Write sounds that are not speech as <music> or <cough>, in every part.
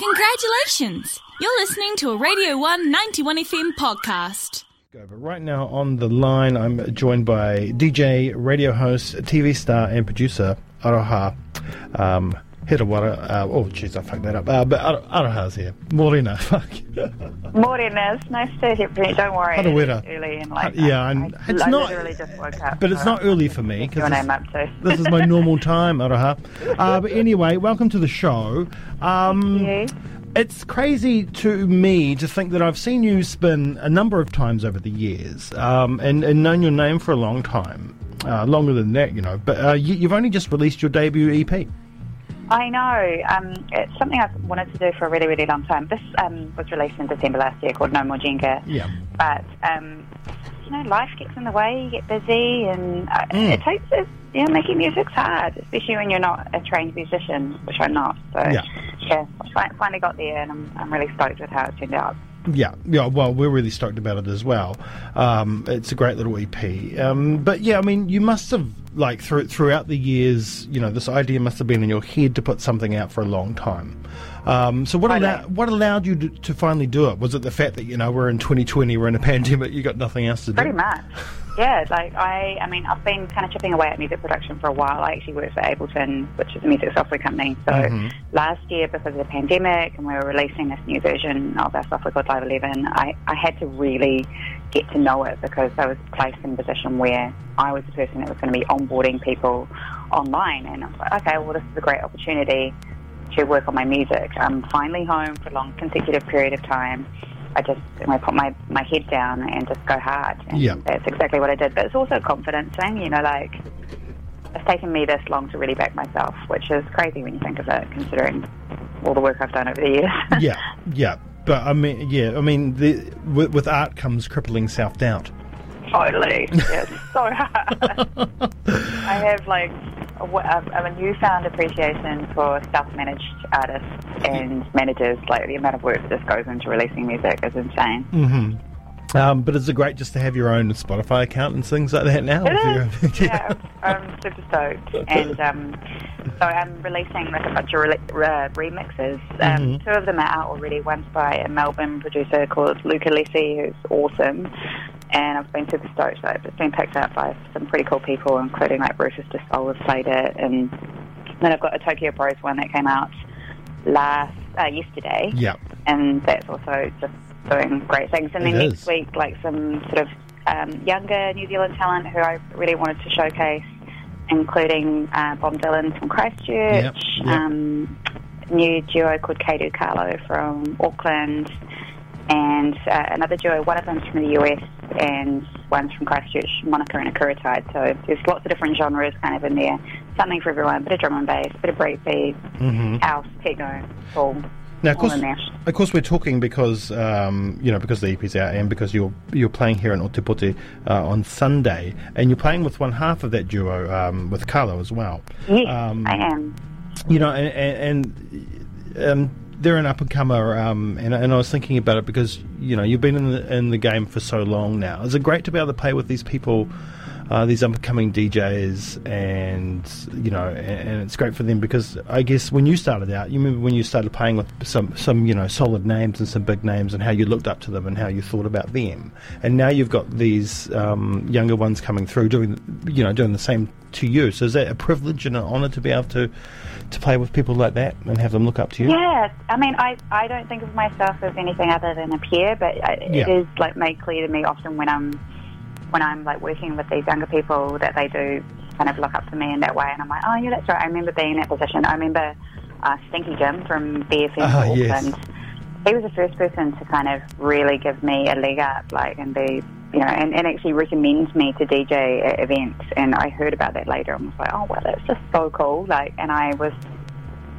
Congratulations! You're listening to a Radio 1 91 FM podcast. But right now on the line, I'm joined by DJ, radio host, TV star, and producer Aroha um, Hirawara. Uh, oh, jeez, I fucked that up. Uh, but Ar- Aroha's here. Morena, <laughs> fuck. Morning, Nice to hear from you. Don't worry. Harawira. It's early and late. yeah, I, and I, it's I not- literally just woke up. But it's not early for me your because name up this is my normal time, Aroha. Uh, but anyway, welcome to the show. Um. It's crazy to me to think that I've seen you spin a number of times over the years um, and, and known your name for a long time. Uh, longer than that, you know. But uh, you, you've only just released your debut EP. I know. Um, it's something I've wanted to do for a really, really long time. This um, was released in December last year called No More Jenga. Yeah. But, um, you know, life gets in the way, you get busy, and uh, Mm. it takes, it, you know, making music's hard, especially when you're not a trained musician, which I'm not. So, Yeah. yeah, I finally got there, and I'm, I'm really stoked with how it turned out. Yeah, yeah. Well, we're really stoked about it as well. Um, it's a great little EP. Um, but yeah, I mean, you must have like through, throughout the years, you know, this idea must have been in your head to put something out for a long time. Um, so what allowed what allowed you to, to finally do it? Was it the fact that you know we're in 2020, we're in a <laughs> pandemic, you got nothing else to do? Pretty much. Yeah, like I, I mean, I've been kind of chipping away at music production for a while. I actually work for Ableton, which is a music software company. So Mhm. last year, because of the pandemic, and we were releasing this new version of our software called Live 11, I, I had to really get to know it because I was placed in a position where I was the person that was going to be onboarding people online. And I was like, okay, well, this is a great opportunity to work on my music. I'm finally home for a long consecutive period of time. I just I put my, my head down and just go hard. And Yeah. that's exactly what I did. But it's also a confidence thing, you know, like it's taken me this long to really back myself, which is crazy when you think of it, considering all the work I've done over the years. <laughs> yeah, yeah. But I mean, yeah, I mean, the, with, with art comes crippling self doubt. totally. It's so hard. <laughs> I have like a, a, a newfound appreciation for self-managed artists and managers. Like the amount of work that just goes into releasing music is insane. hmm Um, but is it great just to have your own Spotify account and things like that now? It is. <laughs> yeah, I'm super stoked. And um, so I'm releasing like a bunch of re- uh, remixes. Um, Mhm. Two of them are out already. One's by a Melbourne producer called Luca Lessi, who's awesome. And I've been super stoked that it's been picked up by some pretty cool people, including like Rüfüs Du Sol has played it. And then I've got a Tokyo Bros one that came out last uh, yesterday yeah. and that's also just doing great things. And then It next is. week, like some sort of um, younger New Zealand talent who I really wanted to showcase, including uh, Bob Dylan from Christchurch, Yep, yep. Um, new duo called Kadu Carlo from Auckland, and uh, another duo. One of them's from the US, and one's from Christchurch, Monica and Akuratide. So there's lots of different genres kind of in there. Something for everyone. bit of drum and bass, bit of breakbeat, hmm house, techno, all, Now, of course, of course, we're talking because um, you know because the EP's out and because you're you're playing here in Otepoti uh, on Sunday, and you're playing with one half of that duo um, with Carlo as well. Yes, Um, I am. You know, and, and, and um, they're an up and comer, um, and, and I was thinking about it because you know you've been in the in the game for so long now. Is it great to be able to play with these people? Uh, these up and coming DJs, and you know, and, and it's great for them because I guess when you started out, you remember when you started playing with some, some you know, solid names and some big names, and how you looked up to them and how you thought about them, and now you've got these um, younger ones coming through doing, you know, doing the same to you. So is that a privilege and an honour to be able to to play with people like that and have them look up to you? Yeah, I mean, I, I don't think of myself as anything other than a peer, but I, Yeah. it is like made clear to me often when I'm when I'm like working with these younger people that they do kind of look up to me in that way, and I'm like, oh yeah, that's right. I remember being in that position. I remember uh, Stinky Jim from BFM Ah, Auckland. yes. He was the first person to kind of really give me a leg up, like, and be you know, and, and actually recommend me to DJ at events. And I heard about that later and was like, oh, well, that's just so cool. Like, and I was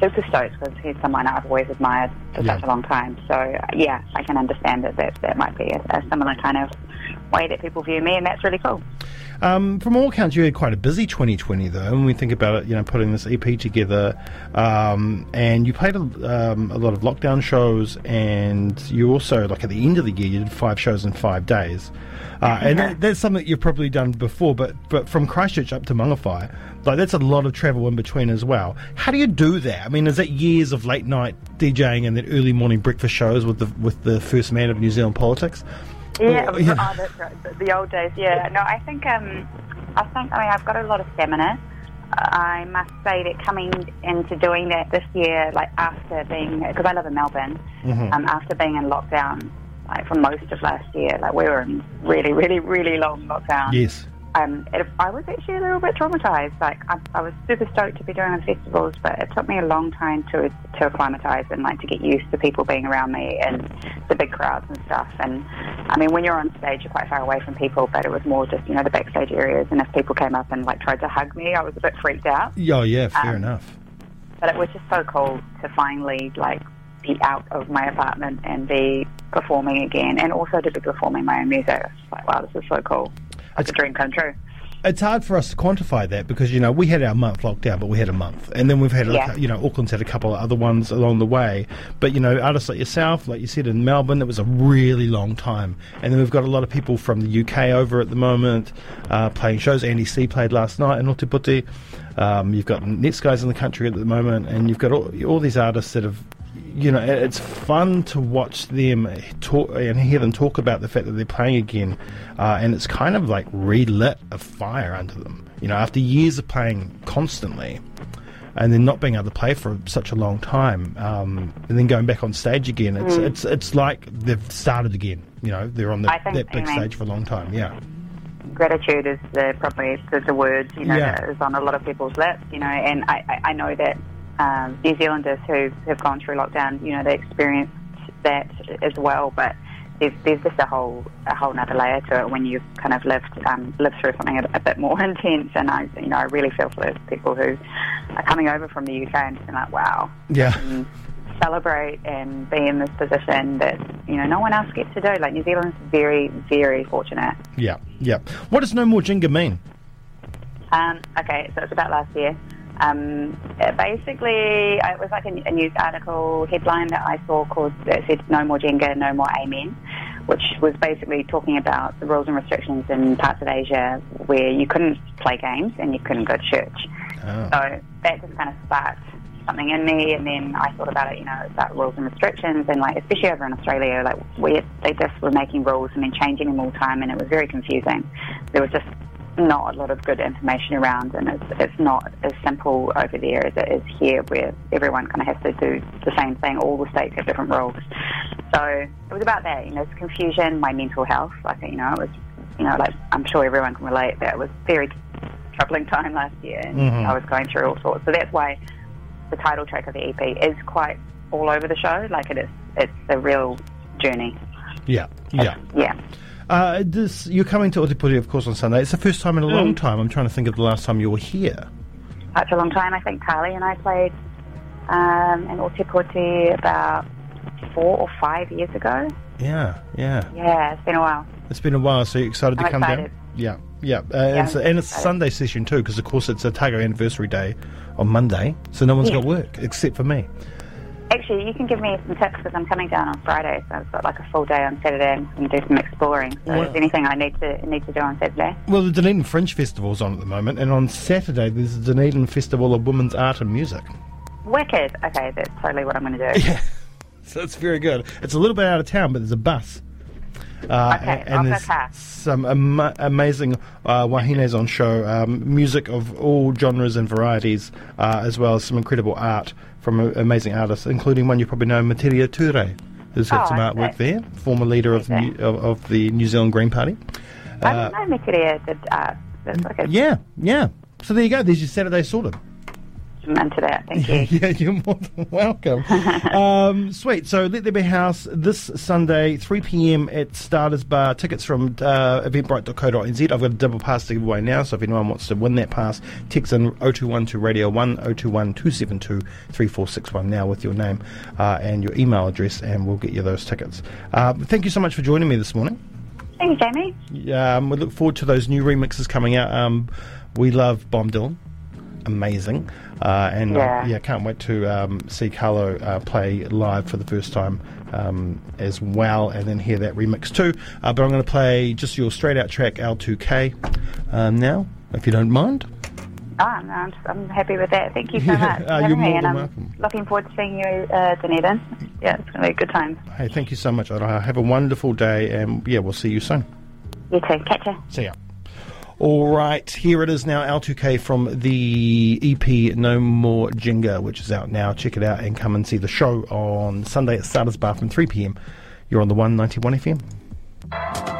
super stoked because he's someone I've always admired for Yeah. such a long time. So, yeah, I can understand that that, that might be a, a similar kind of way that people view me, and that's really cool. Um, from all accounts, you had quite a busy 2020, though. When we think about it, you know, putting this EP together, um, and you played a, um, a, lot of lockdown shows, and you also, like at the end of the year, you did five shows in five days. Uh, <laughs> and that, that's something that you've probably done before, but but from Christchurch up to Mangawhai, like that's a lot of travel in between as well. How do you do that? I mean, is that years of late night DJing and then early morning breakfast shows with the with the first man of New Zealand politics? Yeah, or, yeah. Oh, that's right. The, the, old days. Yeah. No, I think um, I think I mean I've got a lot of stamina. I must say that coming into doing that this year, like after being, because I live in Melbourne, mm-hmm. um, after being in lockdown, like for most of last year, like we were in really, really, really long lockdown. Yes um, it, I was actually a little bit traumatized. Like I, I, was super stoked to be doing the festivals, but it took me a long time to to acclimatize and like to get used to people being around me and the big crowds and stuff. And I mean, when you're on stage, you're quite far away from people, but it was more just you know the backstage areas. And if people came up and like tried to hug me, I was a bit freaked out. Oh yeah, fair um, enough. But it was just so cool to finally like be out of my apartment and be performing again, and also to be performing my own music. It's like wow, this is so cool. It's a dream come true. It's hard for us to quantify that because you know we had our month lockdown, but we had a month, and then we've had yeah. a, you know Auckland's had a couple of other ones along the way. But you know artists like yourself, like you said in Melbourne, it was a really long time, and then we've got a lot of people from the UK over at the moment uh, playing shows. Andy C played last night in Otepoti. Um, you've got Nets guys in the country at the moment, and you've got all, all these artists that have you know, it's fun to watch them talk and hear them talk about the fact that they're playing again, uh, and it's kind of like relit a fire under them. You know, after years of playing constantly, and then not being able to play for such a long time, um, and then going back on stage again, it's mm. it's it's like they've started again. You know, they're on the, that big stage for a long time. Yeah. Gratitude is the probably the, the words you know yeah. that is on a lot of people's lips. You know, and I, I know that um, New Zealanders who have gone through lockdown, you know, they experienced that as well. But there's, there's just a whole a whole other layer to it when you've kind of lived um, lived through something a, a, bit more <laughs> intense. And I, you know, I really feel for those people who are coming over from the UK and just like, wow, yeah. celebrate and be in this position that you know no one else gets to do. Like New Zealand's very, very fortunate. Yeah, yeah. What does No More Jenga mean? Um, okay, so it's about last year. Um, basically, it was like a, a, news article headline that I saw called that said "No more Jenga, no more Amen," which was basically talking about the rules and restrictions in parts of Asia where you couldn't play games and you couldn't go to church. Oh. So that just kind of sparked something in me, and then I thought about it, you know, about rules and restrictions, and like especially over in Australia, like we they just were making rules and then changing them all the time, and it was very confusing. There was just not a lot of good information around, and it's, it's not as simple over there as it is here, where everyone kind of has to do the same thing. All the states have different rules. So it was about that, you know, it's confusion, my mental health. I think, you know, it was, you know, like I'm sure everyone can relate that it was very troubling <laughs> time last year, and mm-hmm. I was going through all sorts. So that's why the title track of the EP is quite all over the show. Like it is, it's a real journey. Yeah, yeah, it's, yeah. Uh, this, you're coming to Otepoti, of course, on Sunday. It's the first time in a mm. long time. I'm trying to think of the last time you were here. Such a long time. I think Carly and I played um, in Otepoti about four or five years ago. Yeah, yeah. Yeah, it's been a while. It's been a while, so you're excited I'm to come excited. down? Yeah, yeah. Uh, yeah and, it's, and it's Sunday session too, because of course it's a Otago anniversary day on Monday, so no one's yeah. got work except for me. Actually, you can give me some tips because I'm coming down on Friday, so I've got like a full day on Saturday and do some exploring. So, well, anything I need to need to do on Saturday? Well, the Dunedin Fringe Festival's on at the moment, and on Saturday there's the Dunedin Festival of Women's Art and Music. Wicked. Okay, that's totally what I'm going to do. <laughs> Yeah, so it's very good. It's a little bit out of town, but there's a bus. Uh, okay, and, there's some am- amazing uh, wahines on show, um, music of all genres and varieties, uh, as well as some incredible art from amazing artists, including one you probably know, Metiria Turei, who's had oh, some artwork okay. there, former leader of, New, of, of, the New Zealand Green Party. I didn't uh, know Metiria did art. Yeah, yeah. So there you go. There's your Saturday sorted into that. Thank you. <laughs> yeah, you're more than welcome. <laughs> um, sweet. So Let There Be House this Sunday, 3 p.m. at Starters Bar. Tickets from uh, eventbrite.co.nz. I've got a double pass to give away now, so if anyone wants to win that pass, text in 021 to Radio 1 021 272 3461 now with your name uh, and your email address, and we'll get you those tickets. Uh, thank you so much for joining me this morning. Thank you, Jamie. Um, we look forward to those new remixes coming out. Um, we love Bomb Dylan. Amazing. Uh, and Yeah. yeah, can't wait to um, see Carlo uh, play live for the first time um, as well and then hear that remix too. Uh, but I'm going to play just your straight out track L2K um, now, if you don't mind. Oh, no, I'm, just, I'm happy with that. Thank you so <laughs> much uh, you're more and than I'm welcome. looking forward to seeing you, uh, Dunedin. Yeah, it's going to be a good time. Hey, thank you so much. Have a wonderful day and yeah, we'll see you soon. You too. Catch you. See ya. All right, here it is now, L2K from the EP No More Jenga, which is out now. Check it out and come and see the show on Sunday at Starters Bar from 3 p.m. You're on the 191 FM.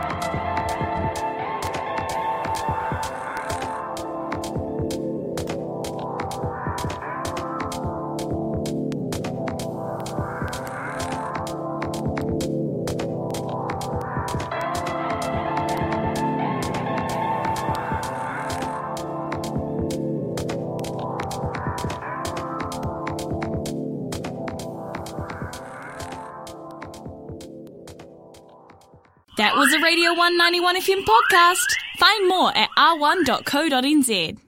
That was a Radio 191 FM podcast. Find more at r1.co.nz.